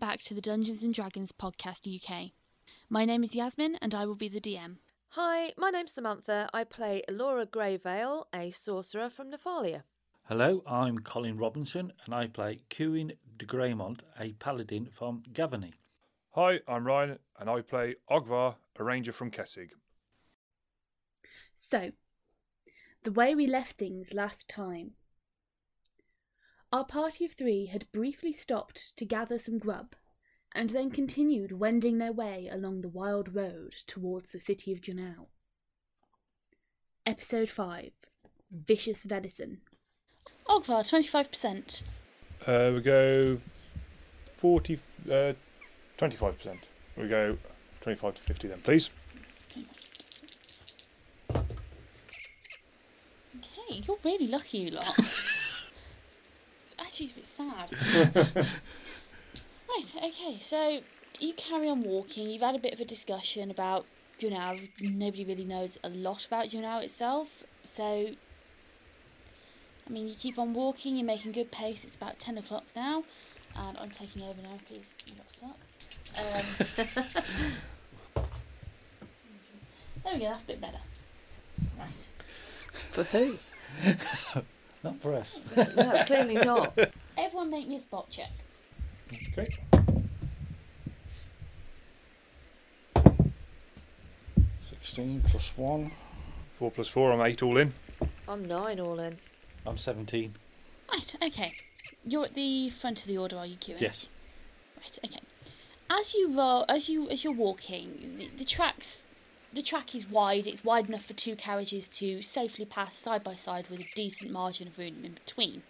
Hello, and welcome back to the Dungeons and Dragons Podcast UK. My name is Yasmin, and I will be the DM. Hi, my name's Samantha. I play Laura Greyvale, a sorcerer from Nephalia. Hello, I'm Colin Robinson and I play Cuin de Greymont, a paladin from Gavony. Hi, I'm Ryan, and I play Ogvar, a ranger from Kessig. So, the way we left things last time. Our party of three had briefly stopped to gather some grub, and then continued wending their way along the wild road towards the city of Janelle. Episode 5 Vicious Venison. Ogvar, 25%. Uh, we go 40, uh, 25%. We go 25 to 50 then, please. Okay, you're really lucky, you lot. it's actually a bit sad. right, okay, so you carry on walking. You've had a bit of a discussion about Junau. Nobody really knows a lot about Junau itself. So, I mean, you keep on walking, you're making good pace. It's about 10 o'clock now. And I'm taking over now because you lot suck. Um, there we go, that's a bit better. Right. For who? Not for us. No, clearly not. Everyone make me a spot check. Okay. Sixteen plus one. 4 plus 4, I'm 8 all in. I'm nine all in. I'm seventeen. Right, okay. You're at the front of the order, are you, queuing? Yes. Right, okay. As you roll, as you as you're walking, the, the tracks, the track is wide. It's wide enough for two carriages to safely pass side by side with a decent margin of room in between.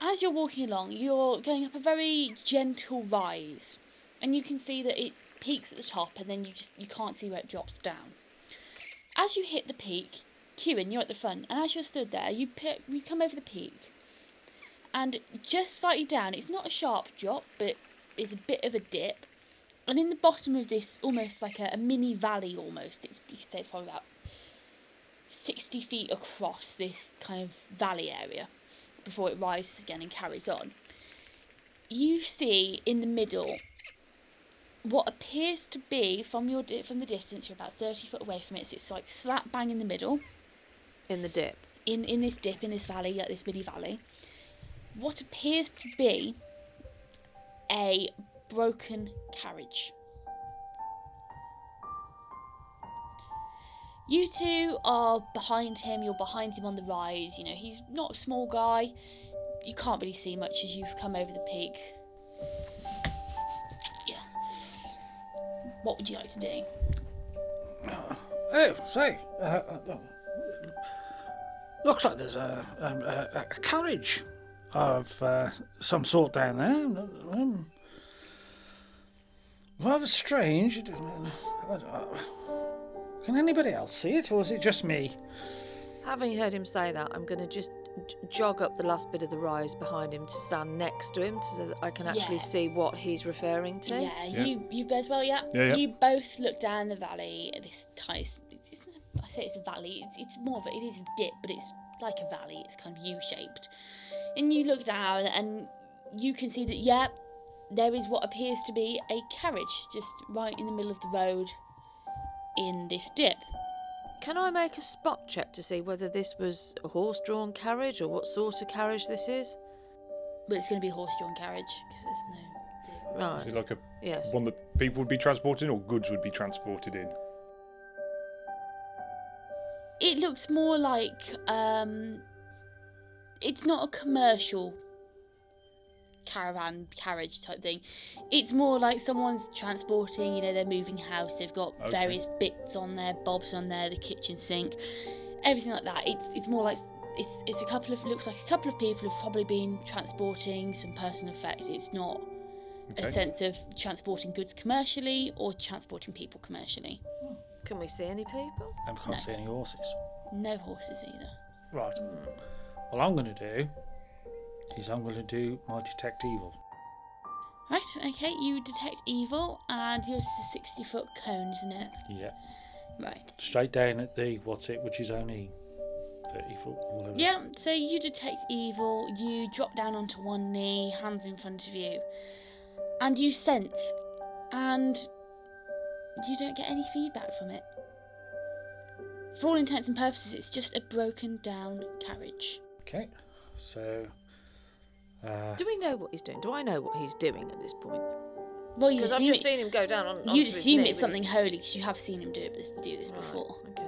As you're walking along, you're going up a very gentle rise, and you can see that it peaks at the top, and then you just you can't see where it drops down. As you hit the peak, Kieran, you're at the front, and as you're stood there, you pick, you come over the peak, and just slightly down. It's not a sharp drop, but it's a bit of a dip. And in the bottom of this, almost like a, a mini valley, almost it's you could say it's probably about sixty feet across this kind of valley area before it rises again and carries on. You see in the middle what appears to be from your di- from the distance. You're about thirty foot away from it. So it's like slap bang in the middle In the dip. in in this dip in this valley, like this mini valley, what appears to be a broken carriage. You two are behind him, you're behind him on the rise. You know, he's not a small guy. You can't really see much as you've come over the peak. Yeah. What would you like to do? Oh, say. Uh, uh, looks like there's a, um, a, a carriage of uh, some sort down there. Um, rather strange. Can anybody else see it, or is it just me? Having heard him say that, I'm going to just jog up the last bit of the rise behind him to stand next to him so that I can actually Yeah. see what he's referring to. Yeah, Yeah. you you both well, yeah. Yeah, yeah. You both look down the valley. at This tiny, it's, it's, I say it's a valley. It's, it's more of a, it is a dip, but it's like a valley. It's kind of U-shaped, and you look down and you can see that yeah, there is what appears to be a carriage just right in the middle of the road in this dip. Can I make a spot check to see whether this was a horse drawn carriage or what sort of carriage this is? But it's going to be a horse-drawn carriage because there's no. Right. Is it like a Yes. one that people would be transported in or goods would be transported in? It looks more like um, it's not a commercial caravan carriage type thing. It's more like someone's transporting. You know, they're moving house. They've got Okay. various bits on there, bobs on there, the kitchen sink, everything like that. It's it's more like it's it's a couple of looks like a couple of people have probably been transporting some personal effects. It's not a sense of transporting goods commercially or transporting people commercially. Can we see any people? I can't No. see any horses. No horses either. Right. What I'm going to do is I'm going to do my detect evil. Right, okay, you detect evil, and yours is a 60 foot cone, isn't it? Yeah. Right. Straight down at the what's it, which is only the evil. or whatever. Yeah, so you detect evil, you drop down onto one knee, hands in front of you, and you sense, and you don't get any feedback from it. For all intents and purposes, it's just a broken down carriage. Okay. So. Uh, Do we know what he's doing? Do I know what he's doing at this point? Well, you because I've just it, seen him go down. On, you'd his assume knee it's something his- holy because you have seen him do, it, this, do this Right, before. Okay.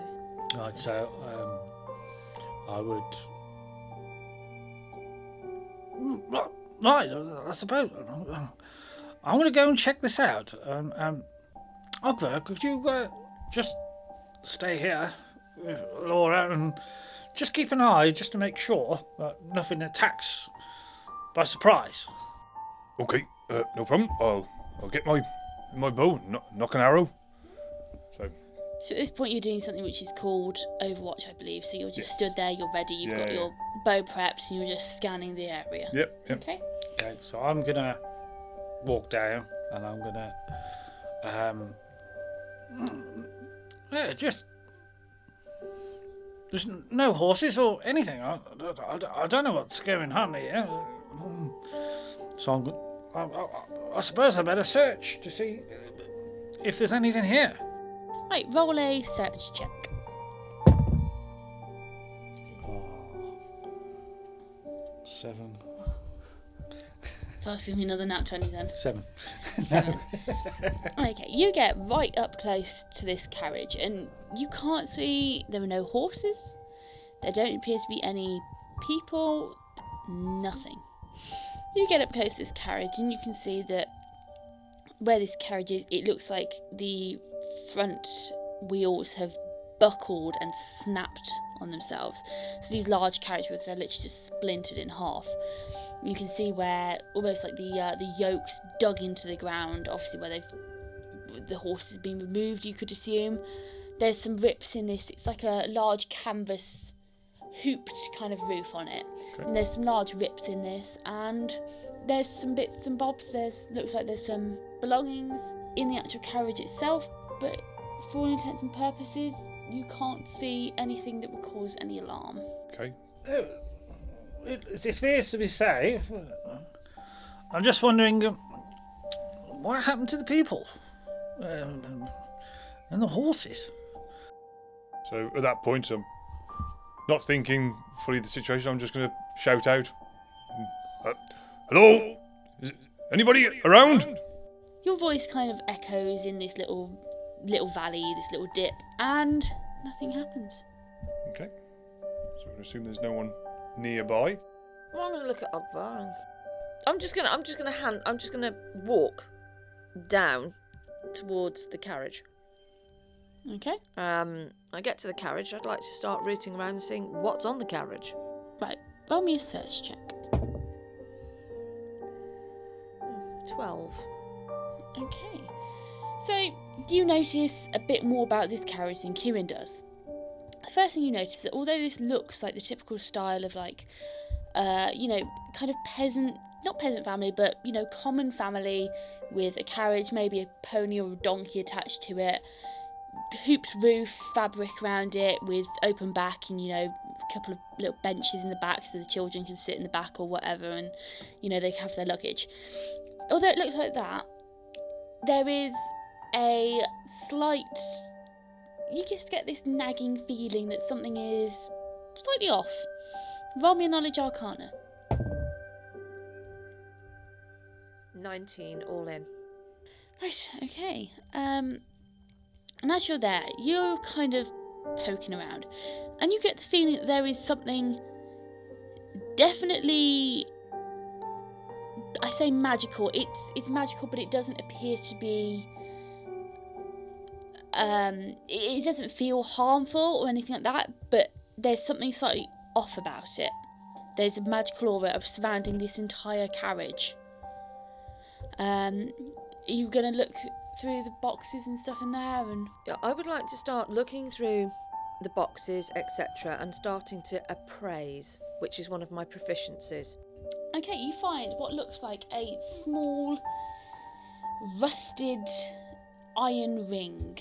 right. So um, I would. Right. I suppose. I'm going to go and check this out. Um, um, Ogvar, could you uh, just stay here with Laura and just keep an eye just to make sure that nothing attacks by surprise? Okay, uh, no problem. I'll I'll get my my bow, no, knock an arrow. So So at this point, you're doing something which is called Overwatch, I believe. So you're just Yes. stood there, you're ready, you've Yeah, got yeah. your bow prepped, and you're just scanning the area. yep, yep. Okay. Okay, so I'm gonna walk down and I'm gonna um yeah, just there's no horses or anything. I, I, I don't know what's going on here. Hmm. So I'm, I, I, I suppose I better search to see uh, if there's anything here. Right, roll a search check. Seven. So that's gonna be another nat 20 then. Seven. Seven. okay, you get right up close to this carriage, and you can't see. There are no horses. There don't appear to be any people. Nothing. You get up close to this carriage, and you can see that where this carriage is, it looks like the front wheels have buckled and snapped on themselves. So these large carriage wheels are literally just splintered in half. You can see where almost like the uh, the yokes dug into the ground. Obviously, where they've the horse has been removed. You could assume there's some rips in this. It's like a large canvas hooped kind of roof on it, Okay. and there's some large rips in this. And there's some bits and bobs. There's looks like there's some belongings in the actual carriage itself, but for all intents and purposes, you can't see anything that would cause any alarm. Okay. Oh, it, it appears to be safe. I'm just wondering um, what happened to the people um, and the horses. So at that point, I'm not thinking fully the situation. I'm just going to shout out, uh, "Hello, is anybody around?" Your voice kind of echoes in this little little valley, this little dip, and nothing happens. Okay. So I'm going to assume there's no one nearby. Well, I'm gonna look at Ogvar I'm just gonna I'm just gonna hand I'm just gonna walk down towards the carriage. Okay. Um, I get to the carriage. I'd like to start rooting around and seeing what's on the carriage. Right. Roll me a search check. Twelve. Okay. So do you notice a bit more about this carriage than Kieran does. The first thing you notice is that although this looks like the typical style of like, uh, you know, kind of peasant, not peasant family, but you know, common family with a carriage, maybe a pony or a donkey attached to it, hooped roof, fabric around it with open back, and you know, a couple of little benches in the back so the children can sit in the back or whatever, and you know, they have their luggage. Although it looks like that, there is a slight. You just get this nagging feeling that something is slightly off. Roll me a knowledge arcana. Nineteen all in. Right, okay. Um, and as you're there, you're kind of poking around, and you get the feeling that there is something definitely. I say magical. It's it's magical, but it doesn't appear to be. Um, it, doesn't feel harmful or anything like that. But there's something slightly off about it. There's a magical aura of surrounding this entire carriage. Um, are you gonna look through the boxes and stuff in there and Yeah, I would like to start looking through the boxes, etc., and starting to appraise, which is one of my proficiencies. okay you find what looks like a small rusted iron ring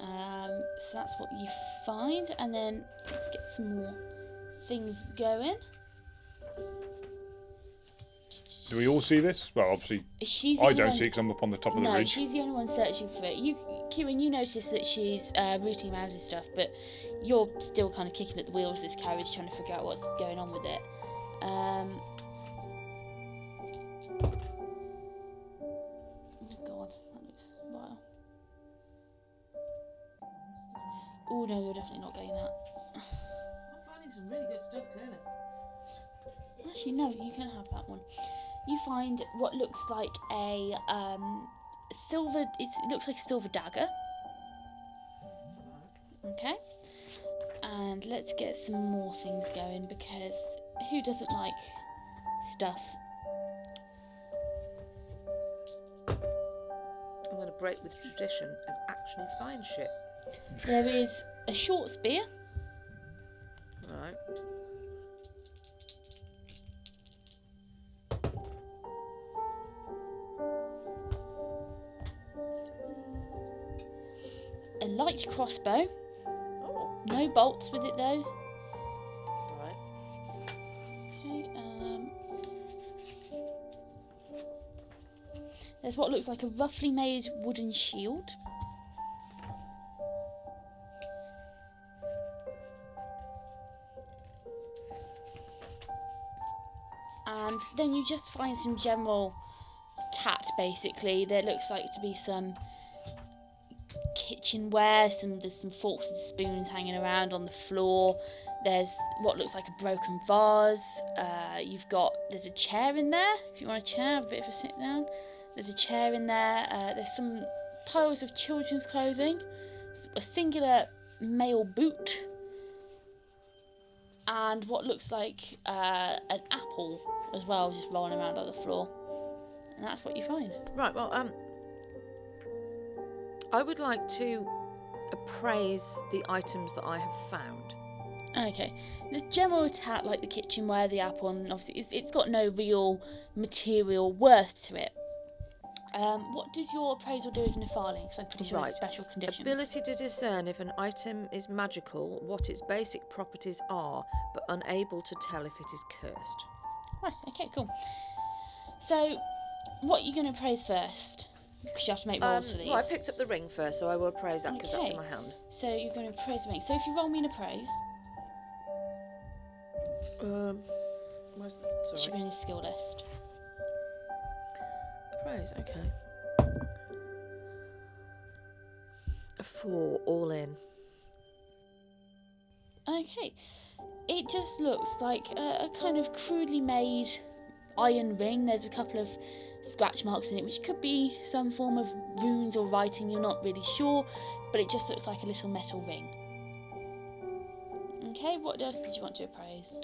um, So that's what you find, and then let's get some more things going. Do we all see this? Well, obviously, She's I don't one- see because I'm up on the top of the no, ridge. she's the only one searching for it. You, Kieran, you notice that she's uh, rooting around and stuff, but you're still kind of kicking at the wheels of this carriage, trying to figure out what's going on with it. Um, oh God, that looks vile. Oh no, you're definitely not getting that. I'm finding some really good stuff, clearly. Actually, no, you can have that one. You find what looks like a um, silver. It's, it looks like a silver dagger. Okay. And let's get some more things going because who doesn't like stuff? I'm going to break with tradition and actually find shit. There is a short spear. Right. Though. right. Okay. Um, there's what looks like a roughly made wooden shield. And then you just find some general tat basically. There looks like to be some kitchenware, some there's some forks and spoons hanging around on the floor. There's what looks like a broken vase. Uh, you've got there's a chair in there. If you want a chair, have a bit of a sit down. There's a chair in there. Uh, there's some piles of children's clothing, A singular male boot, and what looks like uh, an apple as well, just rolling around on the floor. And that's what you find. Right, well, um, I would like to appraise the items that I have found. Okay, the general attack, like the kitchenware, the apple, and obviously it's, it's got no real material worth to it. Um, what does your appraisal do as an Nephalim? Because I'm pretty sure Right. it's special conditions. Ability to discern if an item is magical, what its basic properties are, but unable to tell if it is cursed. Right, okay, cool. So, what are you going to appraise first? Because you have to make Um, for these. well, I picked up the ring first, so I will appraise that because that's in my hand. So, you're going to appraise me. So, if you roll me an appraise, Um, where's the, it should be on your skill list. Appraise, okay. A four, all in. Okay. It just looks like a, a kind of crudely made iron ring. There's a couple of scratch marks in it, which could be some form of runes or writing, you're not really sure, but it just looks like a little metal ring. Okay, what else did you want to appraise?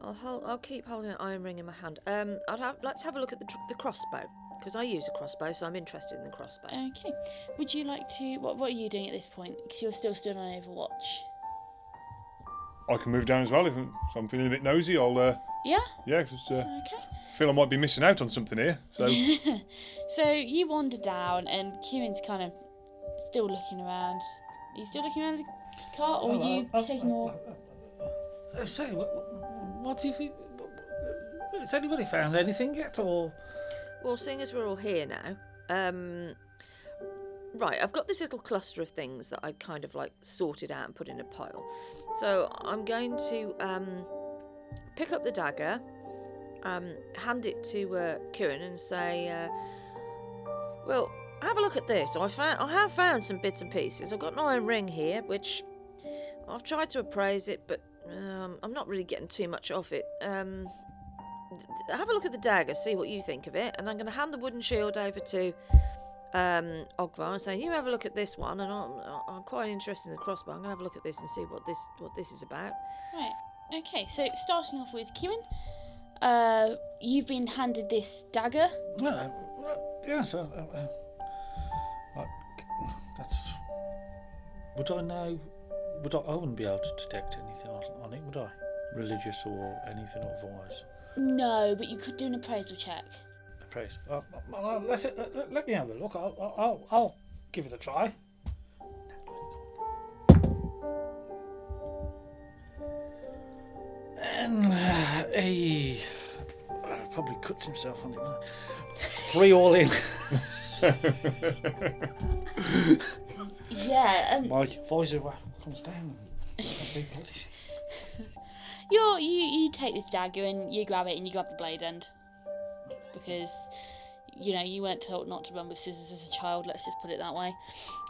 I'll hold, I'll keep holding an iron ring in my hand. Um, I'd have, like to have a look at the, tr- the crossbow because I use a crossbow, so I'm interested in the crossbow. Okay. Would you like to. What, what are you doing at this point? Because you're still stood on Overwatch. I can move down as well if I'm, if I'm feeling a bit nosy. I'll, uh, Yeah? yeah, 'cause, uh, Okay. Feel I might be missing out on something here. So so you wander down, and Kieran's kind of still looking around. Are you still looking around the car, or are you Uh, uh, taking more? Uh, say, what, what do you think? Has anybody found anything yet, or Well, seeing as we're all here now, um, right, I've got this little cluster of things that I kind of like sorted out and put in a pile. So I'm going to um, pick up the dagger, um, hand it to uh, Kieran, and say, uh, "Well, have a look at this. I found, I have found some bits and pieces. I've got an iron ring here, which I've tried to appraise it, but um, I'm not really getting too much off it. Um, th- have a look at the dagger, see what you think of it, and I'm going to hand the wooden shield over to um, Ogvar and say, "You have a look at this one," and I'm, I'm quite interested in the crossbow. I'm going to have a look at this and see what this what this is about. Right. Okay. So starting off with Kieran, uh, you've been handed this dagger. Uh, yes, uh, uh, uh, that's. Would I know? Would I? I wouldn't be able to detect anything on, on it, would I? Religious or anything otherwise. No, but you could do an appraisal check. Praise. Uh, let, let me have a look. I'll, I'll, I'll give it a try. Then uh, he uh, probably cuts himself on it. Three all in. Yeah, and My voiceover comes down. I say, "Bloody you you you take this dagger and you grab it and you grab the blade end because you know you weren't told not to run with scissors as a child. Let's just put it that way.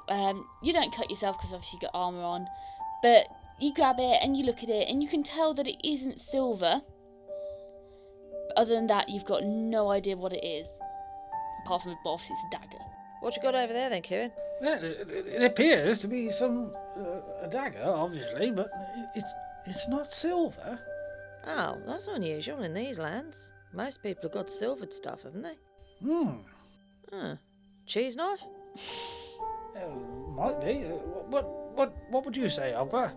Um, you don't cut yourself because obviously you got armor on, but you grab it and you look at it and you can tell that it isn't silver. But other than that, you've got no idea what it is, apart from obviously it's a dagger. What you got over there then, Kieran? Yeah, it, it- it appears to be some uh, a dagger, obviously, but it's it's not silver. Oh, that's unusual in these lands. Most people have got silvered stuff, haven't they? Hmm. Huh. Cheese knife? Uh, might be. Uh, what what what would you say, Ogvar?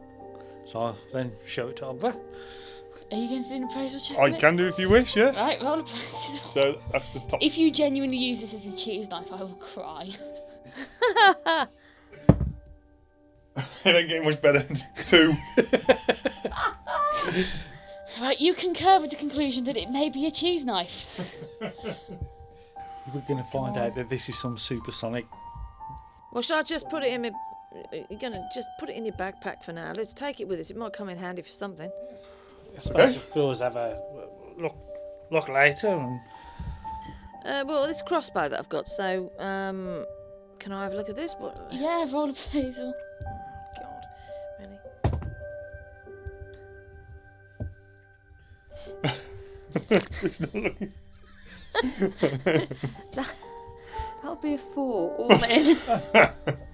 So I then show it to Ogvar. Are you going to do an appraisal check? I on it? can do if you wish, yes. Right, roll appraisal. So that's the top. If you genuinely use this as a cheese knife, I will cry. it ain't getting much better. than Two. Right, you concur with the conclusion that it may be a cheese knife. We're going to find out that this is some supersonic. Well, should I just put it in my. You're gonna just put it in your backpack for now. Let's take it with us. It might come in handy for something. I suppose we could always have a uh, look look later. And, Uh, well, this crossbow that I've got. So, um, can I have a look at this? What? Yeah, roll appraisal. God, really? it's not looking. That'll be a four all in.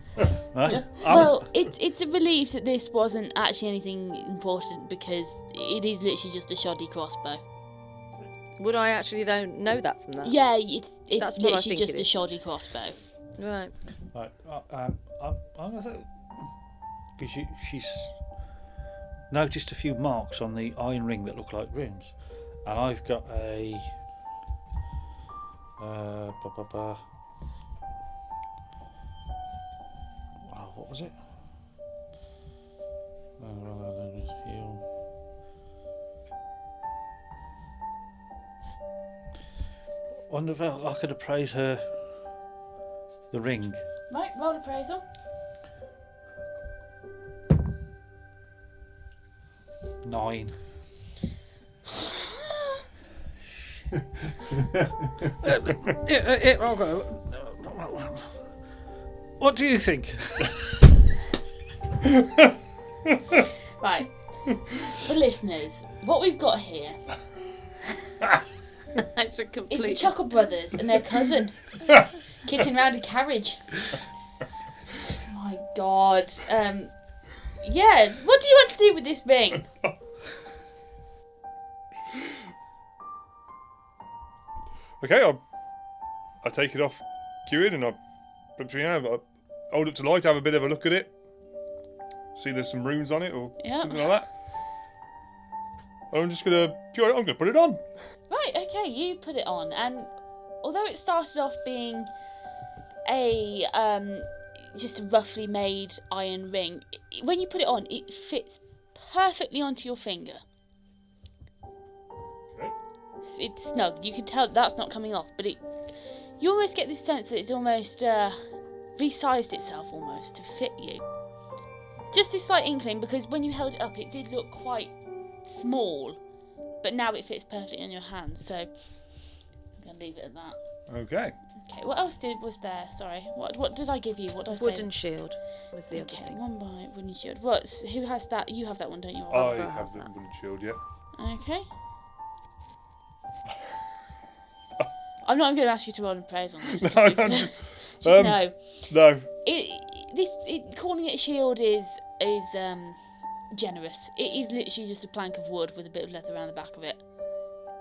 right? Well, it's it's a relief that this wasn't actually anything important because it is literally just a shoddy crossbow. Would I actually though know that from that? Yeah, it's it's That's what I literally think just it a is. shoddy crossbow. Right. Right, uh, um, I'm, I'm gonna say because she, she's noticed a few marks on the iron ring that look like runes, and I've got a uh, ba, ba, ba. What was it? Uh, rather than heal. Wonder if I I could appraise her the ring. Right, roll appraisal. Nine. Uh, yeah, uh, yeah, I'll go. What do you think? Right. For listeners, what we've got here That's a is the complete. Chuckle Brothers and their cousin kicking round a carriage. My God. Um. Yeah. What do you want to do with this ring? Okay, I'll, i take it off Kieran and I'll between hands. I'll hold it to light, have a bit of a look at it. See there's some runes on it or Yeah. something like that. I'm just gonna pure I'm gonna put it on. Right, okay, you put it on, and although it started off being a um, just a roughly made iron ring, when you put it on, it fits perfectly onto your finger. Okay. It's, it's snug. You can tell that's not coming off, but it you almost get this sense that it's almost uh, resized itself almost to fit you. Just this slight inkling because when you held it up, it did look quite small, but now it fits perfectly on your hand. So I'm gonna leave it at that. Okay. Okay, what else did was there? Sorry, what what did I give you? What did I say? Wooden shield was the other Okay, thing. one by wooden shield. What? Who has that? You have that one, don't you? I Oliver have has the that. wooden shield, yeah. Okay. I'm not going to ask you to roll and praise on this. No, 'cause I'm just- just um, no. No. It, this it, calling it a shield is is um generous. It is literally just a plank of wood with a bit of leather around the back of it.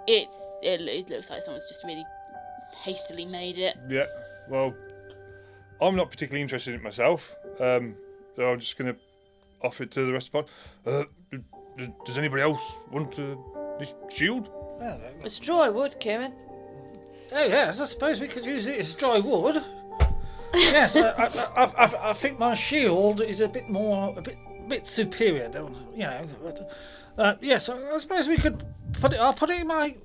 It's it, it looks like someone's just really hastily made it. Yeah. Well, I'm not particularly interested in it myself. Um, so I'm just gonna offer it to the rest of the pod. Uh, d- d- does anybody else want uh, this shield? It's dry wood, Kieran. yes, I suppose we could use it as dry wood. yes, I, I, I, I, I think my shield is a bit more, a bit, bit superior. You know, but Uh, yes, I I suppose we could put it. I'll put it in my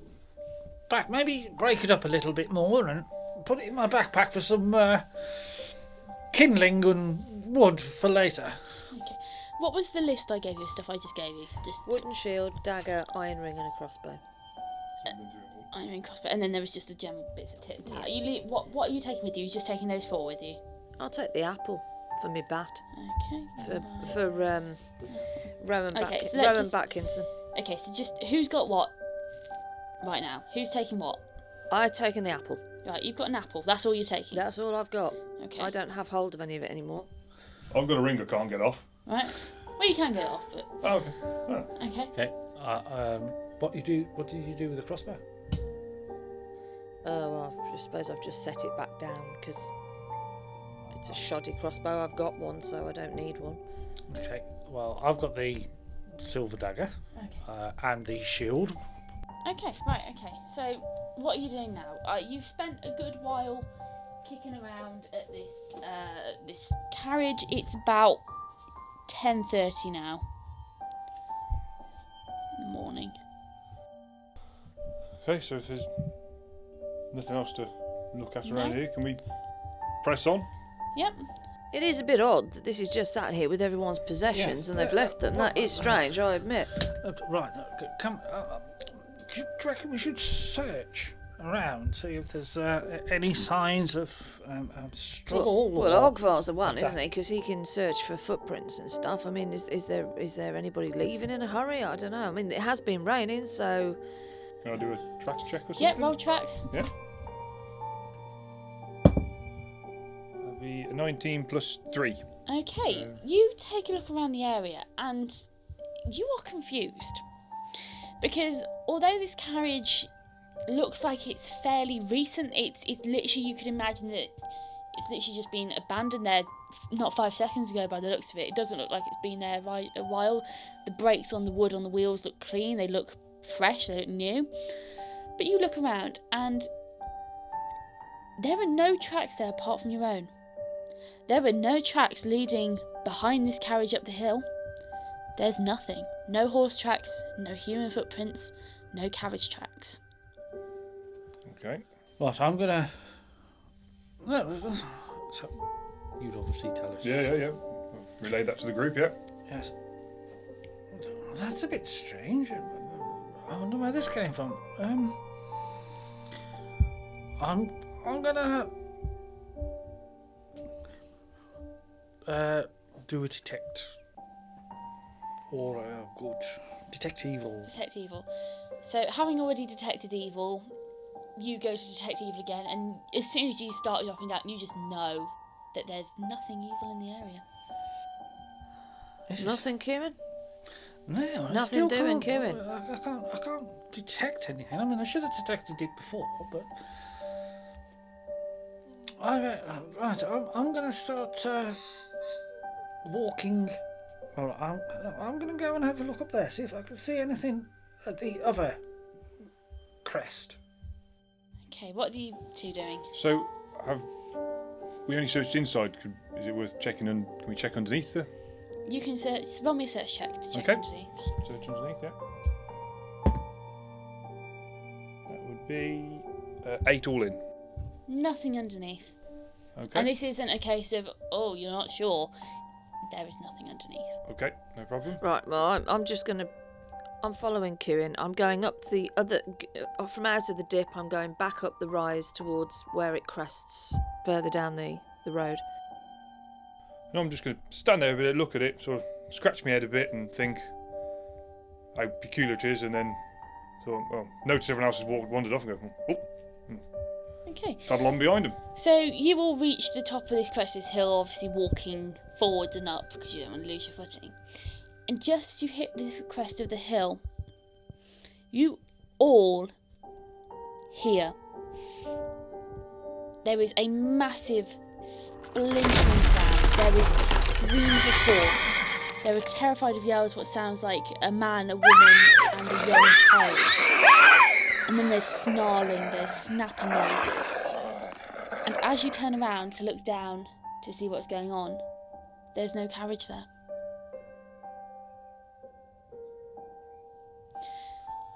back. Maybe break it up a little bit more and put it in my backpack for some uh, kindling and wood for later. Okay. What was the list I gave you? of Stuff I just gave you. Just Wooden shield, dagger, iron ring, and a crossbow. Iron ring crossbow, and then there was just the general bits of tit and tat. You leave, what what are you taking with you? You just taking those four with you? I'll take the apple for me bat Okay. for for um, Rowan, Okay, Back- so Rowan just- Batkinson. Okay, so just who's got what right now? Who's taking what? I've taken the apple. Right, you've got an apple. That's all you're taking. That's all I've got. Okay. I don't have hold of any of it anymore. I've got a ring I can't get off. Right. Well, you can get it off, but Oh, okay. Oh. okay. Okay. Uh, um, what you do? What did you do with the crossbow? Oh, well, I suppose I've just set it back down because it's a shoddy crossbow. I've got one, so I don't need one. Okay. Well, I've got the silver dagger Okay. uh, and the shield. Okay. Right. Okay. So, what are you doing now? Uh, you've spent a good while kicking around at this uh, this carriage. It's about ten thirty now in the morning. Okay, so if there's nothing else to look at No. around here, can we press on? Yep. It is a bit odd that this is just sat here with everyone's possessions Yes. and they've left them. That is strange, I admit. Uh, right. uh, Come. Uh, uh, do you reckon we should search around, see if there's uh, any signs of um, um, struggle? Well, or- Ogvar's the one, isn't he? Because he can search for footprints and stuff. I mean, is, is there is there anybody leaving in a hurry? I don't know. I mean, it has been raining, so Can I do a track check or something? Yep. Roll track. Yeah. 19 plus 3. Okay, So- you take a look around the area and you are confused. Because although this carriage looks like it's fairly recent, it's it's literally you could imagine that it's literally just been abandoned there not five seconds ago by the looks of it. It doesn't look like it's been there right a while. The brakes on the wood on the wheels look clean, they look fresh, they look new. But you look around and there are no tracks there apart from your own. There are no tracks leading behind this carriage up the hill. There's nothing. No horse tracks, no human footprints, no carriage tracks. Okay. Right, I'm gonna. So you'd obviously tell us. Yeah, yeah, yeah. Relay that to the group, yeah. Yes. That's a bit strange. I wonder where this came from. Um, I'm I'm gonna uh, do a detect or uh, good detect evil. Detect evil. So, having already detected evil, you go to detect evil again, and as soon as you start dropping down, you just know that there's nothing evil in the area. This is- nothing, Kieran. No, I Nothing still doing, can't, Kieran. I, I can't. I can't detect anything. I mean, I should have detected it before, but. I, right, I'm, I'm going to start uh, walking. All right, I'm, I'm going to go and have a look up there, see if I can see anything at the other crest. Okay, what are you two doing? So, have we only searched inside? Could, is it worth checking? And can we check underneath the You can search. Roll me a search check to check Okay. underneath. search underneath? Yeah. That would be uh, eight all in. Nothing underneath. Okay. And this isn't a case of, oh, you're not sure. There is nothing underneath. okay, no problem. Right. Well, I'm, I'm just gonna. I'm following Kieran. I'm going up the other uh, from out of the dip. I'm going back up the rise towards where it crests further down the the road. And I'm just going to stand there a bit, look at it, sort of scratch my head a bit, and think how peculiar it is, and then thought, well, notice everyone else has walked, wandered off, and go, oh, Okay. travel on behind him. So you will reach the top of this crest, of this hill, obviously walking forwards and up because you don't want to lose your footing. And just as you hit the crest of the hill, you all hear there is a massive splintering sound. There is screams of horse. There are terrified of yells, what sounds like a man, a woman, and a young child. And then there's snarling, there's snapping noises. And as you turn around to look down to see what's going on, there's no carriage there.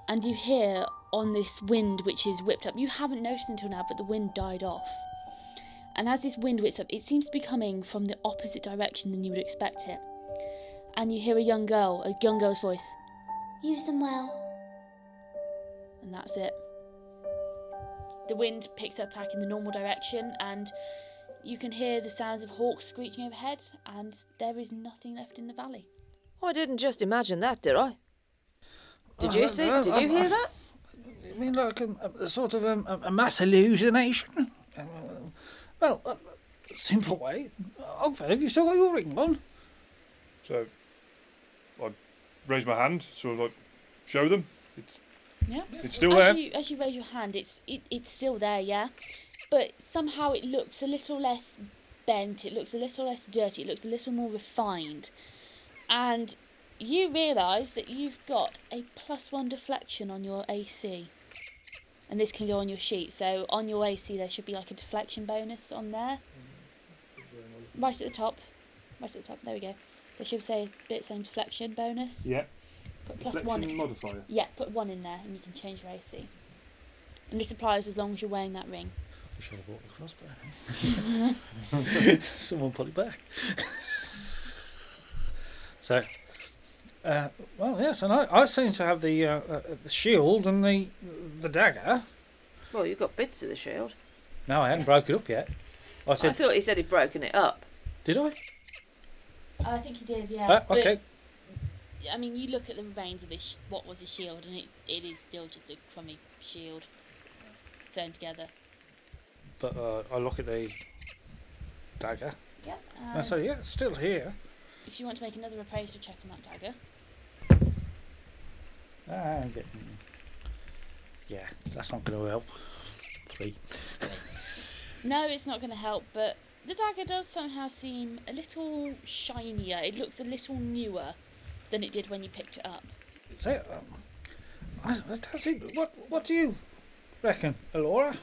and you hear on this wind which is whipped up. You haven't noticed until now, but the wind died off. And as this wind whips up, it seems to be coming from the opposite direction than you would expect it. And you hear a young girl, a young girl's voice, Use them well. And that's it. The wind picks up back in the normal direction, and you can hear the sounds of hawks screeching overhead, and there is nothing left in the valley. I didn't just imagine that, did I? Did you Uh, see? uh, Did you um, hear uh, that? I mean, like a, a sort of um, a, a mass hallucination. Uh, well, a, a simple way. Ogvar, have you still got your ring on? So I raise my hand, sort of like show them. It's Yeah. it's still as there. You, as you raise your hand, it's it, it's still there, yeah. But somehow it looks a little less bent. It looks a little less dirty. It looks a little more refined, and you realise that you've got a plus one deflection on your AC, and this can go on your sheet. So on your AC, there should be like a deflection bonus on there, right at the top, right at the top. There we go. There should say bits on deflection bonus. Yeah. Put plus one. in- modifier. yeah, put one in there and you can change your AC. And this applies as long as you're wearing that ring. I should have bought the crossbow. Someone put it back. so, uh, well, yes, and I, I seem to have the uh, uh, the shield and the the dagger. Well, you got bits of the shield. No, I hadn't broke it up yet. I said. I thought he said he'd broken it up. did I? I think he did, yeah. Uh, okay. But, I mean, you look at the remains of this, what was a shield, and it, it is still just a crummy shield sewn together. But uh, I look at the dagger. Yep. And I say, yeah, it's still here. if you want to make another appraisal check on that dagger, Ah, I'm getting. Yeah, that's not going to help. Three. no, it's not going to help, but the dagger does somehow seem a little shinier. It looks a little newer than it did when you picked it up. So, um, I, I don't see, what, what do you reckon, Alora?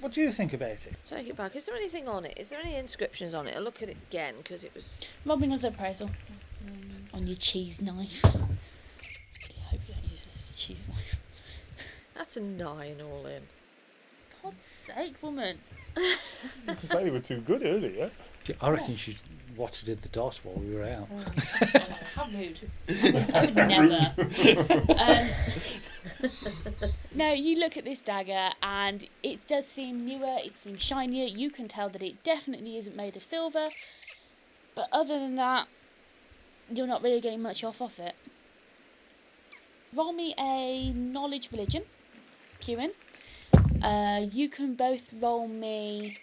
What do you think about it? Take it back. Is there anything on it? Is there any inscriptions on it? I'll look at it again because it was. Roll me another appraisal. On your cheese knife. I hope you don't use this as a cheese knife. That's a nine all in. God's sake, woman. They were too good earlier. I reckon she watched it in the DOS while we were out. How rude. I would never. um, no, you look at this dagger and it does seem newer, it seems shinier. You can tell that it definitely isn't made of silver. But other than that, you're not really getting much off of it. Roll me a knowledge religion, Kieran. Uh, you can both roll me.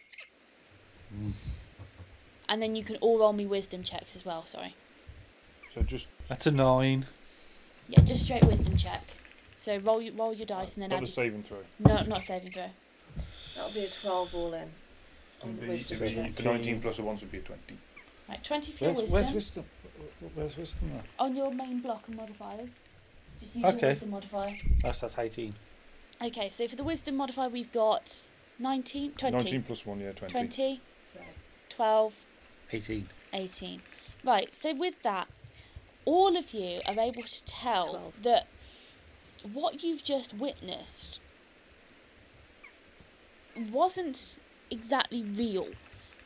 And then you can all roll me wisdom checks as well, sorry. So just That's a nine. Yeah, just straight wisdom check. So roll your roll your dice and then not add. a saving throw. no, not saving throw. That'll be a twelve all in. On the The- wisdom the- check. the 19 plus a 1 would be a 20. Right, twenty for your Where's, wisdom where's wisdom? Where's wisdom now? on your main block of modifiers. Just use Okay. your wisdom modifier. That's, that's 18. Okay, so for the wisdom modifier we've got 19, 20, 19 plus 1, yeah, 20. 20, 12, 18. 18. Right, so with that, all of you are able to tell Twelve. that what you've just witnessed wasn't exactly real.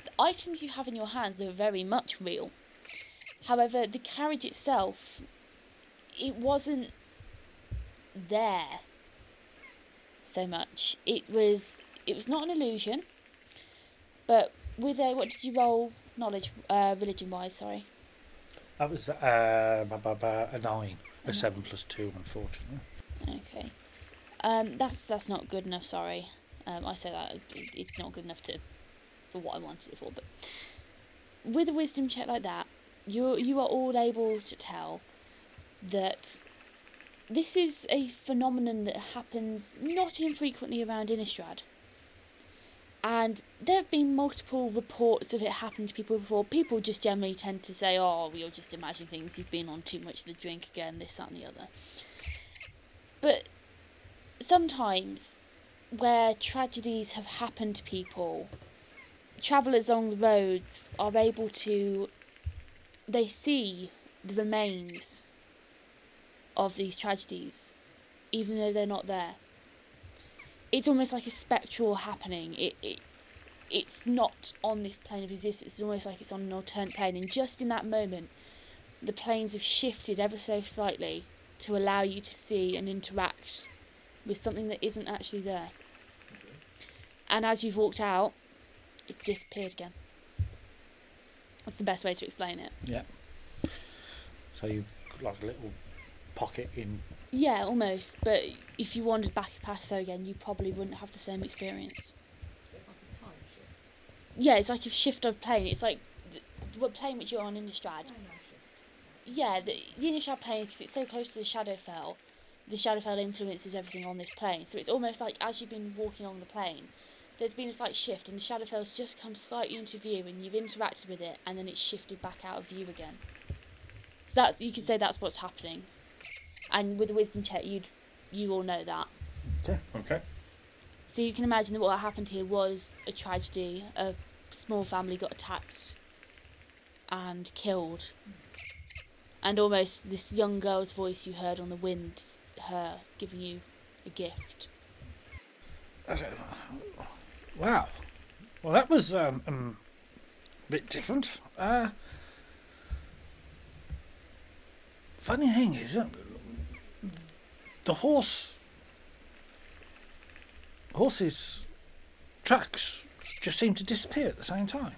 The items you have in your hands are very much real. However, the carriage itself, it wasn't there so much. It was it was not an illusion, but with a what did you roll knowledge uh, religion wise? Sorry. That was uh, a 9. A 7 plus 2, unfortunately. Okay. Um, that's that's not good enough. Sorry, um, I say that it's not good enough to for what I wanted it for. But with a wisdom check like that, you you are all able to tell that this is a phenomenon that happens not infrequently around Innistrad. And there have been multiple reports of it happening to people before. People just generally tend to say, "Oh, you're just imagining things. You've been on too much of the drink again. This, that, and the other." But sometimes, where tragedies have happened to people, travellers on the roads are able to. They see the remains of these tragedies, even though they're not there. It's almost like a spectral happening. It, it it's not on this plane of existence. It's almost like it's on an alternate plane, and just in that moment, the planes have shifted ever so slightly to allow you to see and interact with something that isn't actually there. And as you've walked out, it's disappeared again. That's the best way to explain it. Yeah. So you like a little pocket in. Yeah, almost. But if you wandered back past there again, you probably wouldn't have the same experience. Yeah, it's like a shift of plane. It's like th- what plane which you're on Innistrad. Yeah, the, the Innistrad plane, because it's so close to the Shadowfell, the Shadowfell influences everything on this plane. So it's almost like as you've been walking on the plane, there's been a slight shift, and the Shadowfell's just come slightly into view, and you've interacted with it, and then it's shifted back out of view again. So that's you could say that's what's happening. And with the wisdom check, you'd you all know that. Okay. Okay. So you can imagine that what happened here was a tragedy. A small family got attacked and killed. And almost this young girl's voice you heard on the wind, her giving you a gift. Okay Wow. Well, that was um, um a bit different. Uh, funny thing is, uh, the horse, horse's tracks just seemed to disappear at the same time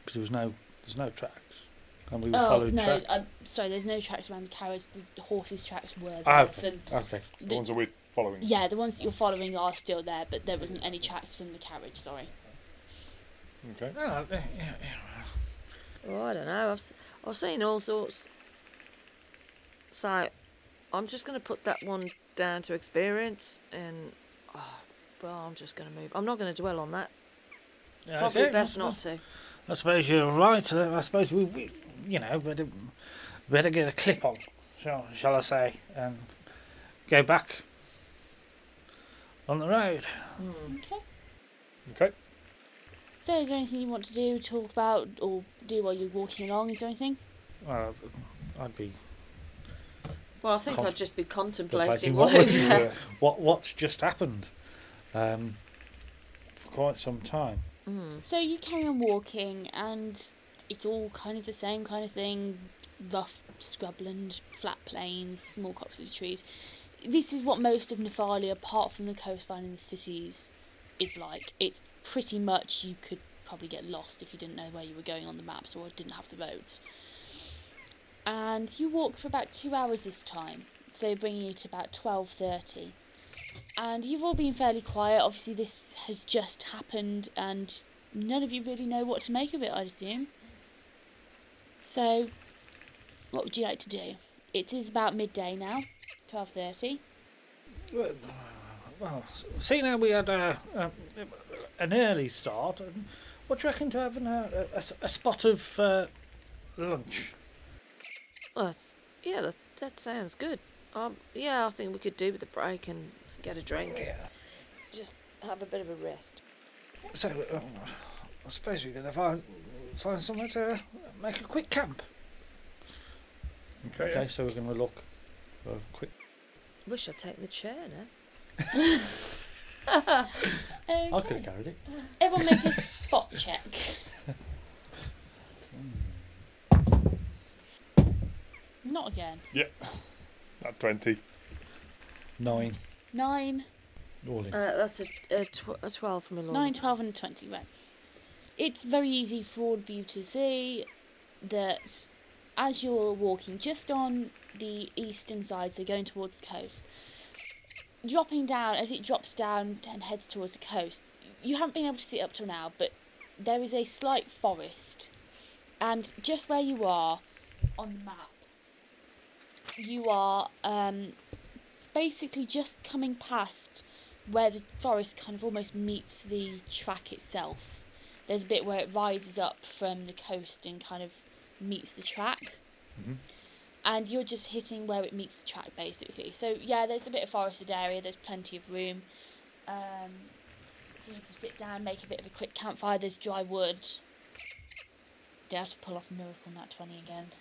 because there was no, there's no tracks, and we were oh following no, tracks. I'm sorry. There's no tracks around the carriage. The, the horse's tracks were there. Ah, for- okay. The the- ones that we're following. yeah, the ones that you're following are still there, but there wasn't any tracks from the carriage. Sorry. Okay. Oh, yeah, yeah. Oh, I don't know. I've, s- I've seen all sorts. So, I'm just going to put that one down to experience, and oh, well, I'm just going to move. I'm not going to dwell on that. Yeah, Probably okay, best not to. I suppose you're right. uh, I suppose we, we you know, better, better get a clip on, shall, shall I say, and go back on the road. Okay. Okay. So, is there anything you want to do, talk about, or do while you're walking along? Is there anything? Well, I'd be Well, I think Con- I'd just be contemplating contemplating what, what. was, what what's just happened um, for quite some time. Mm. So you carry on walking, and it's all kind of the same kind of thing: rough scrubland, flat plains, small copses of trees. This is what most of Nephalia, apart from the coastline and the cities, is like. It's pretty much you could probably get lost if you didn't know where you were going on the maps or didn't have the roads. And you walk for about two hours this time, so bringing you to about twelve thirty. And you've all been fairly quiet. Obviously, this has just happened, and none of you really know what to make of it. I'd assume. So, what would you like to do? It is about midday now, twelve thirty. Well, well, see now we had a, a, an early start. What do you reckon to having a, a, a spot of uh, lunch? Well, that's- yeah, that, that sounds good. Um, yeah, I think we could do with a break and get a drink. Just have a bit of a rest. So, uh, I suppose we're going to find, find somewhere to make a quick camp. Okay. Okay, so we're going to look for a quick. Wish I'd taken the chair now. Okay. I could have carried it. Everyone make a spot check. Not again. Yeah, at 20. Nine. Nine, All in. Uh, that's a, a, tw- a 12 from a long. 9, 12, and 20, right. It's very easy for all of you to see that as you're walking just on the eastern side, so going towards the coast, dropping down, as it drops down and heads towards the coast, you haven't been able to see it up till now, but there is a slight forest. And just where you are on the map, you are um, basically just coming past where the forest kind of almost meets the track itself. There's a bit where it rises up from the coast and kind of meets the track. Mhm. And you're just hitting where it meets the track basically. So yeah, there's a bit of forested area, there's plenty of room. Um, you to sit down, make a bit of a quick campfire, there's dry wood. Have to pull off a miracle nat 20 again?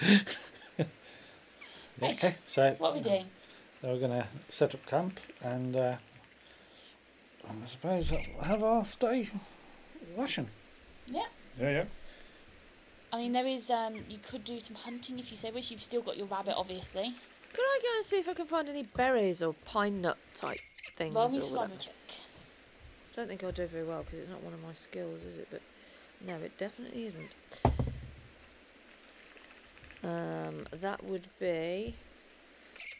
Yeah, Right. okay, so What are we doing? They were going to set up camp and uh, I suppose have a half day washing. Yeah. Yeah, yeah. I mean, there is. Um, you could do some hunting if you so wish. You've still got your rabbit, obviously. Could I go and see if I can find any berries or pine nut type things? Roll me or survival whatever? check. I don't think I'll do very well because it's not one of my skills, is it? But no, it definitely isn't. Um, that would be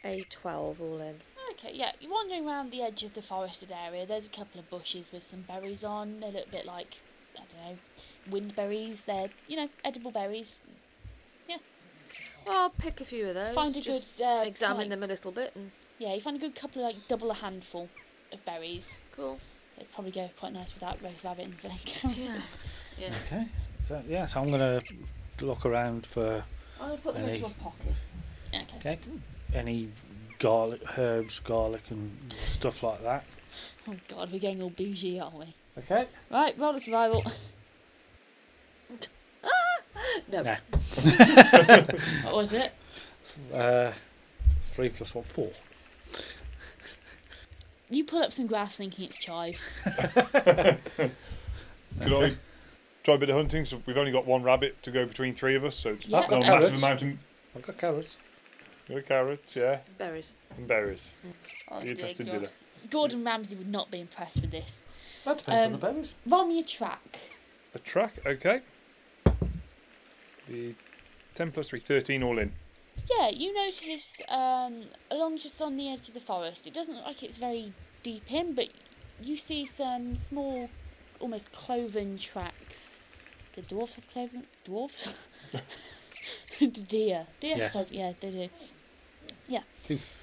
a twelve all in. Okay, yeah, you're wandering around the edge of the forested area. There's a couple of bushes with some berries on. They look a bit like, I don't know, wind berries. They're, you know, edible berries. Yeah. I'll pick a few of those. Find a just good, uh, examine like- them a little bit and Yeah, you find a good couple of, like, double a handful of berries. cool. It'd probably go quite nice with that roast rabbit and vinegar. Yeah. Yeah. Okay, so yeah, so I'm going to look around for I'm gonna put them Any- into a pocket. okay. okay, any garlic, herbs, garlic, and stuff like that. Oh, God, we're getting all bougie, aren't we? Okay. Right, roll a survival. No. Nah. what was it? Uh, three plus one, four. You pull up some grass thinking it's chive. Could I try a bit of hunting? So we've only got one rabbit to go between three of us, so it's Yeah. I've not got a massive carrots. amount of I've got carrots. Got carrots, yeah, Berries. and berries. Oh, Be dear interesting God. dinner. Gordon Ramsay would not be impressed with this. That depends Um, on the berries. Roll me a track. A track, okay. The 10 plus 3, 13 all in. Yeah, you notice um, along just on the edge of the forest, it doesn't look like it's very deep in, but you see some small, almost cloven tracks. Do dwarfs have cloven? Dwarfs? deer. Deer Yes. cloven. Yeah, they do. Yeah. Hoof.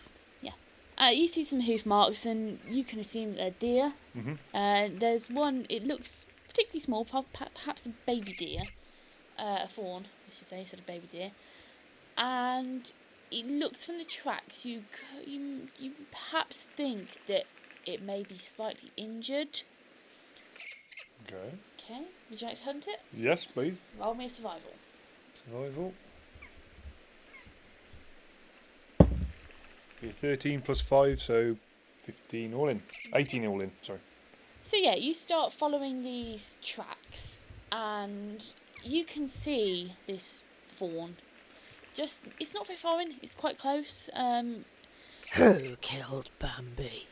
Uh, you see some hoof marks, and you can assume they're deer. hmm Uh, there's one, it looks particularly small, perhaps a baby deer, uh, a fawn, I should say, instead of baby deer. And it looks from the tracks, you, you, you perhaps think that it may be slightly injured. Okay. Okay, would you like to hunt it? Yes, please. Roll me a survival. Survival. You're 13 plus 5, so 15 all in. 18 all in, sorry. So yeah, you start following these tracks, and you can see this fawn. Just, it's not very far in. It's quite close. Um, Who killed Bambi?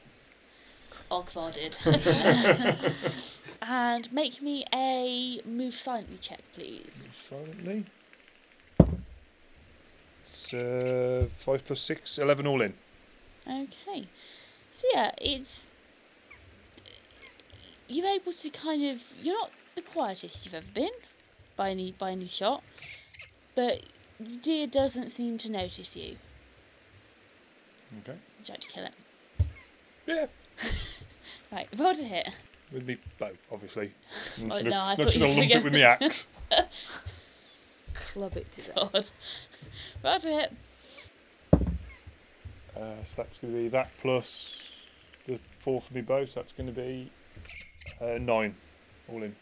Ogvar did. and make me a move silently check, please. Silently. It's uh, 5 plus 6, 11 all in. Okay. So yeah, it's you're able to kind of you're not the quietest you've ever been by any by any shot, but the deer doesn't seem to notice you. Okay. Would you like to kill it? Yeah. Right, roll to hit. With me bow, obviously. I'm Oh, gonna, no, I thought you gonna were lump gonna- it with the axe. Club it to death. God. roll to hit. Uh, so that's going to be that plus the 4 for me bow, so that's going to be uh, 9 all in.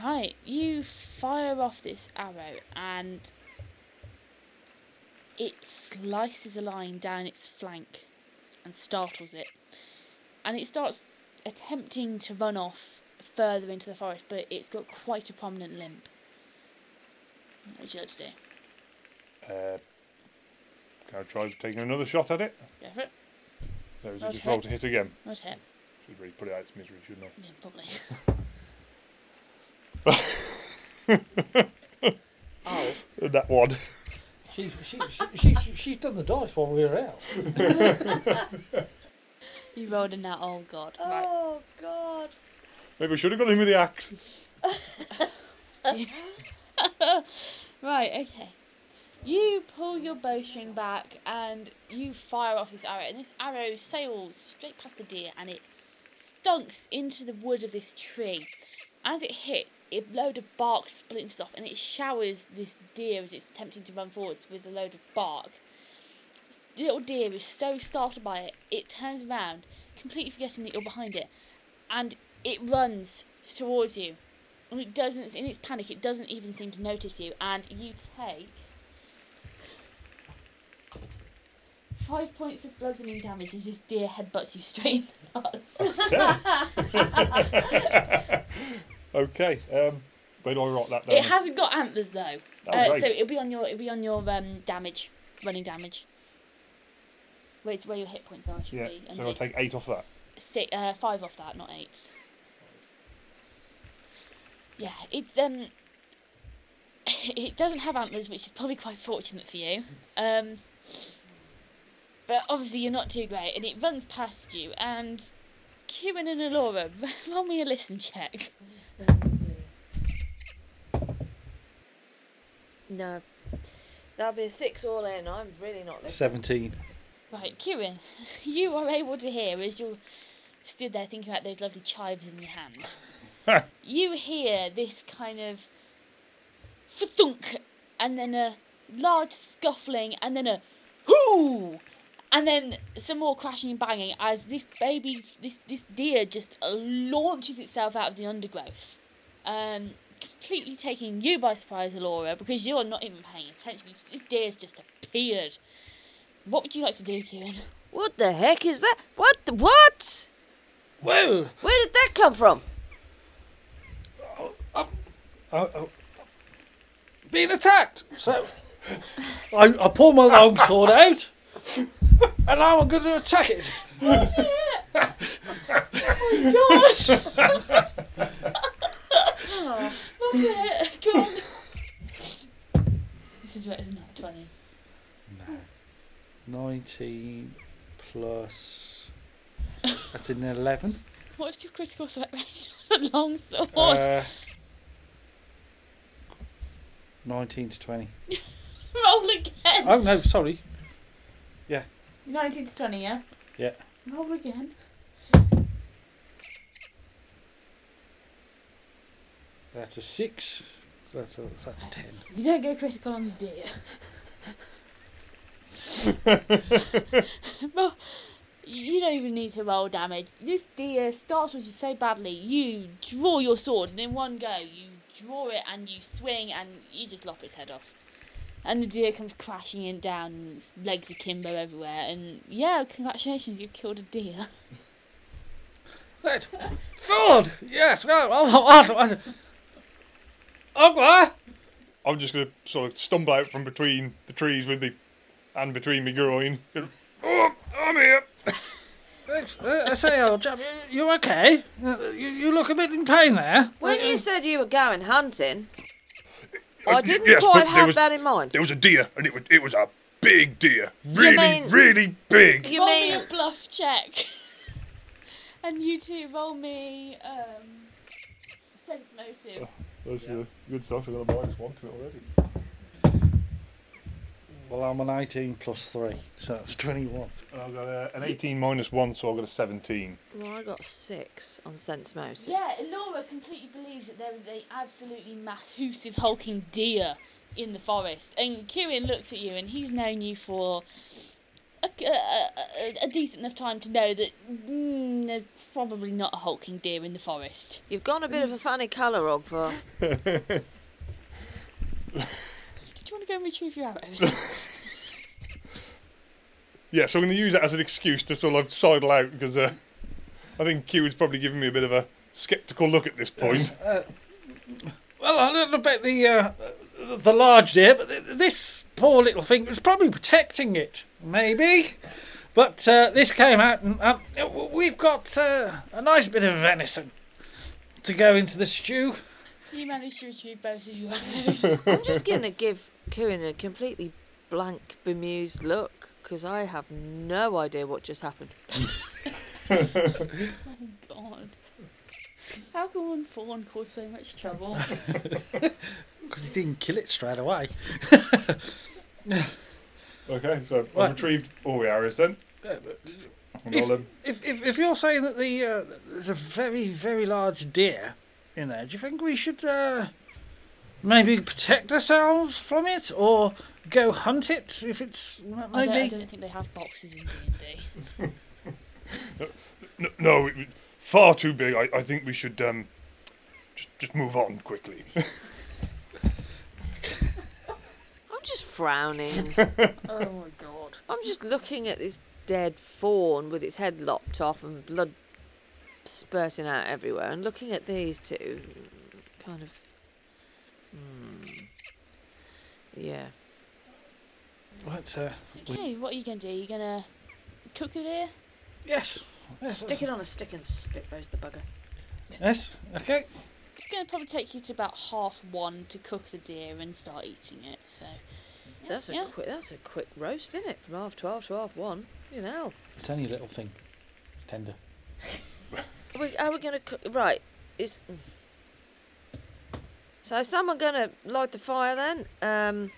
Right, you fire off this arrow and it slices a line down its flank and startles it. And it starts attempting to run off further into the forest, but it's got quite a prominent limp. What would you like to do? Uh, can I try taking another shot at it? Go for it. So is it just to roll to hit again? Roll to hit. Should really put it out its misery, shouldn't I? Yeah, probably. Oh. That one. She's, she, she, she's, she's done the dice while we were out. you rolled in that, oh god. Right. Oh God. Maybe we should have got him with the axe. Right, okay. You pull your bowstring back and you fire off this arrow, and this arrow sails straight past the deer and it thunks into the wood of this tree. As it hits, a load of bark splinters off and it showers this deer as it's attempting to run forwards with a load of bark. This little deer is so startled by it, it turns around, completely forgetting that you're behind it, and it runs towards you. And it doesn't, in its panic, it doesn't even seem to notice you, and you take five points of bludgeoning damage as this deer headbutts you straight in the nuts. Okay. Um, where do I write that down? It hasn't got antlers though, Oh, uh, so it'll be on your it'll be on your um, damage, running damage. Where it's where your hit points are should yeah. be. So I'll take eight off that. six, uh, five off that, not eight. Yeah, it's um, it doesn't have antlers, which is probably quite fortunate for you. Um, but obviously you're not too great, and it runs past you. And Kieran and Alora, run me a listen check. No. That'll be a six all in. I'm really not listening. 17. Right, Kieran, you are able to hear as you're stood there thinking about those lovely chives in your hand. you hear this kind of thunk, and then a large scuffling, and then a hoo, and then some more crashing and banging as this baby, this this deer just launches itself out of the undergrowth, um, completely taking you by surprise, Laura, because you're not even paying attention. This deer's just appeared. What would you like to do, Kieran? What the heck is that? What? The, what? Whoa! Where did that come from? I'm Being attacked! So, I, I pull my long sword out, and now I'm going to attack it. Oh, my God! What's it. Go on. This is where it's not 20. 19 plus. That's an 11. What's your critical threat range on a long sword? Uh, 19 to 20. Roll again. Oh, no, sorry. Yeah. 19 to 20, yeah? Yeah. Roll again. That's a 6. That's a, that's a 10. You don't go critical on the deer. well, you don't even need to roll damage. This deer starts with you so badly, you draw your sword, and in one go, you draw it and you swing, and you just lop its head off. And the deer comes crashing in down, and its legs akimbo everywhere, and yeah, congratulations, you've killed a deer. Right. Forward! Yes, well, I'll, I'll, Ogvar! I'm just gonna sort of stumble out from between the trees with me hand between me groin. Oh, I'm here. Uh, I say, old chap, you, you okay? Uh, you, you look a bit in pain there. When Uh, you said you were going hunting, I didn't yes, but quite there have was- that in mind. There was a deer, and it was it was a big deer, really, mean- really big. You roll mean me a bluff check. and you two roll me um, sense motive. That's uh, good stuff. I've got a minus one to it already. Well, I'm an 18 plus 3, so that's 21. And I've got uh, an 18 minus one, so I've got a 17. well, I got six on sense motive. Yeah, Laura completely believes that there is a absolutely massive hulking deer in the forest. And Kieran looks at you, and he's known you for a, a, a, a decent enough time to know that mm, there's probably not a hulking deer in the forest. You've gone a bit of a funny colour, Ogvar. Did you want to go and retrieve your arrows? Yeah, so I'm going to use that as an excuse to sort of sidle out because uh, I think Q is probably giving me a bit of a sceptical look at this point. Uh, well, a little bit the uh, the large deer, but this poor little thing was probably protecting it, maybe. But uh, this came out, and um, we've got uh, a nice bit of venison to go into the stew. you managed to retrieve both of your arrows. I'm just going to give Kieran a completely blank, bemused look because I have no idea what just happened. oh, God. How can one fawn cause so much trouble? Because he didn't kill it straight away. Okay, so I've Right. retrieved all the arrows then. If, um, if, if, if you're saying that the uh, there's a very, very large deer in there, do you think we should uh, maybe protect ourselves from it or go hunt it if it's m- I don't, I don't think they have boxes in D&D. n- no, far too big. I, I think we should um, just just move on quickly. I'm just frowning. oh, my God. I'm just looking at this dead fawn with its head lopped off and blood spurting out everywhere, and looking at these two, kind of. Hmm. Yeah. Right, uh, we- Okay, what are you going to do? you going to cook it here? yes. yes. Stick it on a stick and spit roast the bugger. Yes. Okay. It's going to probably take you to about half one to cook the deer and start eating it. So yeah, That's a yeah. quick. That's a quick roast, isn't it? From half twelve to half one. You know. It's only a little thing. Tender. Are we, are we going to cook? Right. Is. So is someone going to light the fire then? Um,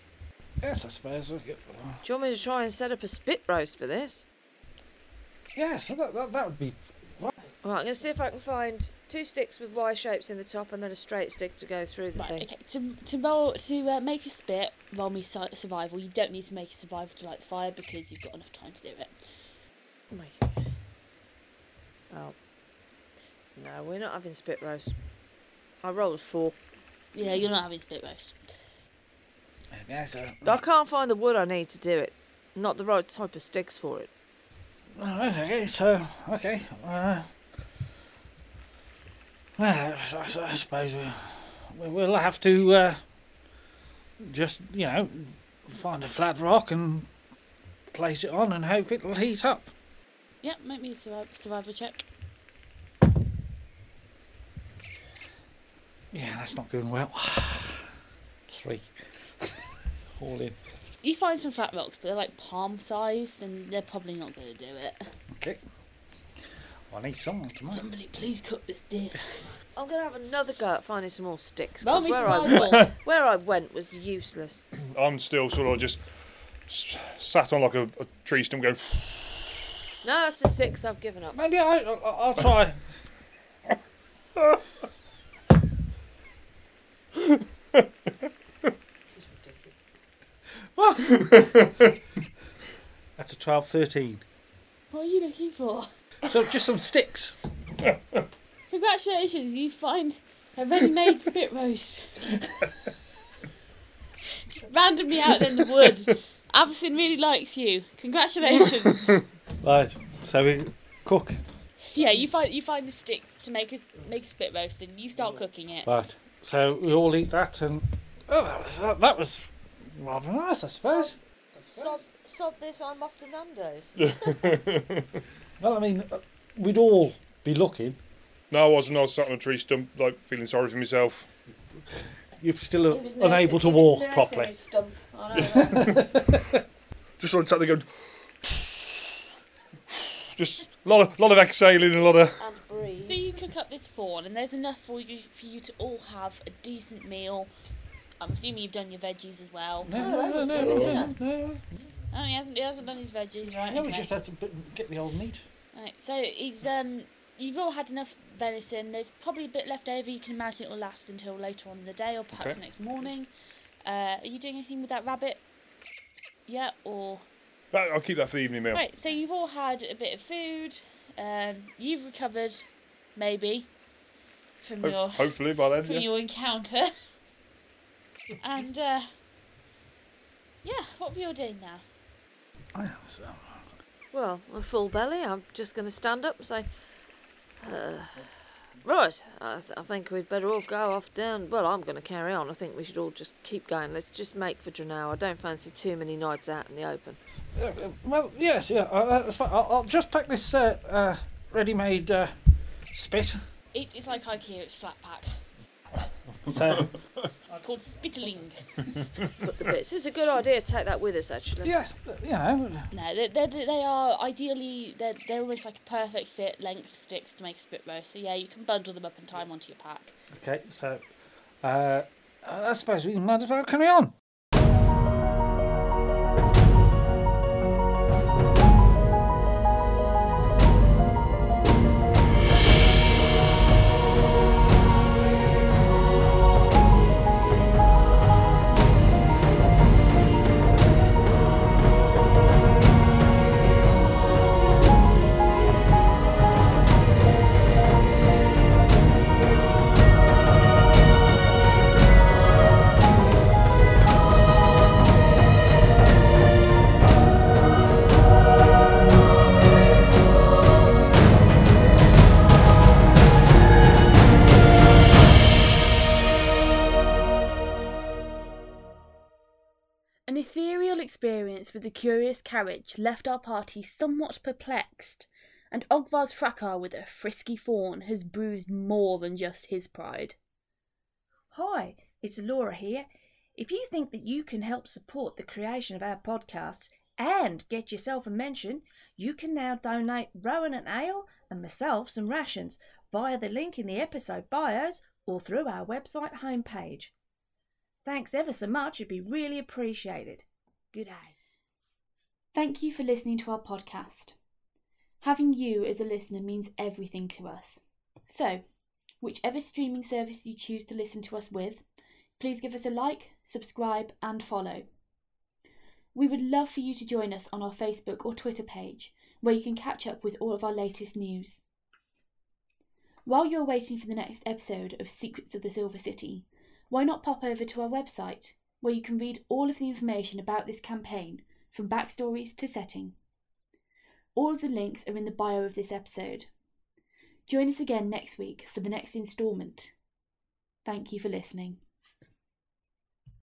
Yes, I suppose. Okay. do you want me to try and set up a spit roast for this? Yes, that, that, that would be. Right, I'm going to see if I can find two sticks with Y shapes in the top and then a straight stick to go through the right, thing. okay. To to roll to uh, make a spit, roll me si- survival. You don't need to make a survival to light the fire because you've got enough time to do it. Oh my God. Oh. No, we're not having spit roast. I rolled a four. Yeah, you're not having spit roast. Yes, uh, I can't find the wood I need to do it. Not the right type of sticks for it. Alright, okay, so, okay. Uh, well, I, I- I suppose we, we'll have to uh, just, you know, find a flat rock and place it on and hope it'll heat up. Yeah, make me a survival check. Yeah, that's not going well. Three. All in. You find some flat rocks, but they're like palm sized, and they're probably not going to do it. Okay. I need someone to mind. Somebody, please cook this deer. I'm going to have another go at finding some more sticks. Roll 'cause me where, I, survival. where I went was useless. I'm still sort of just s- sat on like a, a tree stump going. No, that's a six. I've given up. Maybe I, I'll, I'll try. This is ridiculous. What? That's a 12, 13. what are you looking for? So just some sticks. Congratulations, you find a ready-made spit roast. Just randomly out in the wood. Avacyn really likes you. Congratulations. Right. So we cook. yeah, you find you find the sticks to make a make a spit roast, and you start cooking it. Right. So we all eat that and. Oh, that, that was rather nice, I suppose. Sod, sod this, I'm off to Nando's. Well, I mean, uh, we'd all be looking. No, I wasn't. I was sat on a tree stump, like feeling sorry for myself. You're still uh, unable to walk properly. Just sort of sat there going. Just a lot of lot of exhaling, a lot of. And breathe. So you cook up this fawn, and there's enough for you for you to all have a decent meal. I'm assuming you've done your veggies as well. No, Oh, no, no, no, no, no. Oh, he hasn't he hasn't done his veggies, right? No, we just had to get the old meat. Right, so he's um, you've all had enough venison. There's probably a bit left over. You can imagine it will last until later on in the day, or perhaps Okay. next morning. Uh, are you doing anything with that rabbit? Yeah, or I'll keep that for the evening meal. right. So you've all had a bit of food. Um, you've recovered, maybe, from Ho- your hopefully by then. from Yeah. your encounter. and uh, yeah, what are you doing now? Ah, so- Well, a full belly. I'm just going to stand up and say, uh, right, I, th- I think we'd better all go off down. Well, I'm going to carry on. I think we should all just keep going. Let's just make for Drunau. I don't fancy too many nights out in the open. Uh, uh, well, yes, yeah. Uh, that's fine. I'll, I'll just pack this uh, uh, ready-made spit. It's like IKEA. It's flat pack. So It's called spittling. Put the bits. It's a good idea to take that with us, actually. yes, you know. No, they they they are ideally they're they're almost like a perfect fit length sticks to make a spit roast. So yeah, you can bundle them up and tie them onto your pack. Okay, so uh, I suppose we might as well carry on. With the curious carriage left our party somewhat perplexed, and Ogvar's fracas with a frisky fawn has bruised more than just his pride. Hi, it's Laura here. If you think that you can help support the creation of our podcast and get yourself a mention, you can now donate Rowan an ale and myself some rations via the link in the episode bios or through our website homepage. Thanks ever so much, it'd be really appreciated. Good day. Thank you for listening to our podcast. Having you as a listener means everything to us. So, whichever streaming service you choose to listen to us with, please give us a like, subscribe, and follow. We would love for you to join us on our Facebook or Twitter page, where you can catch up with all of our latest news. While you're waiting for the next episode of Secrets of the Silver City, why not pop over to our website, where you can read all of the information about this campaign, from backstories to setting. All of the links are in the bio of this episode. Join us again next week for the next instalment. Thank you for listening.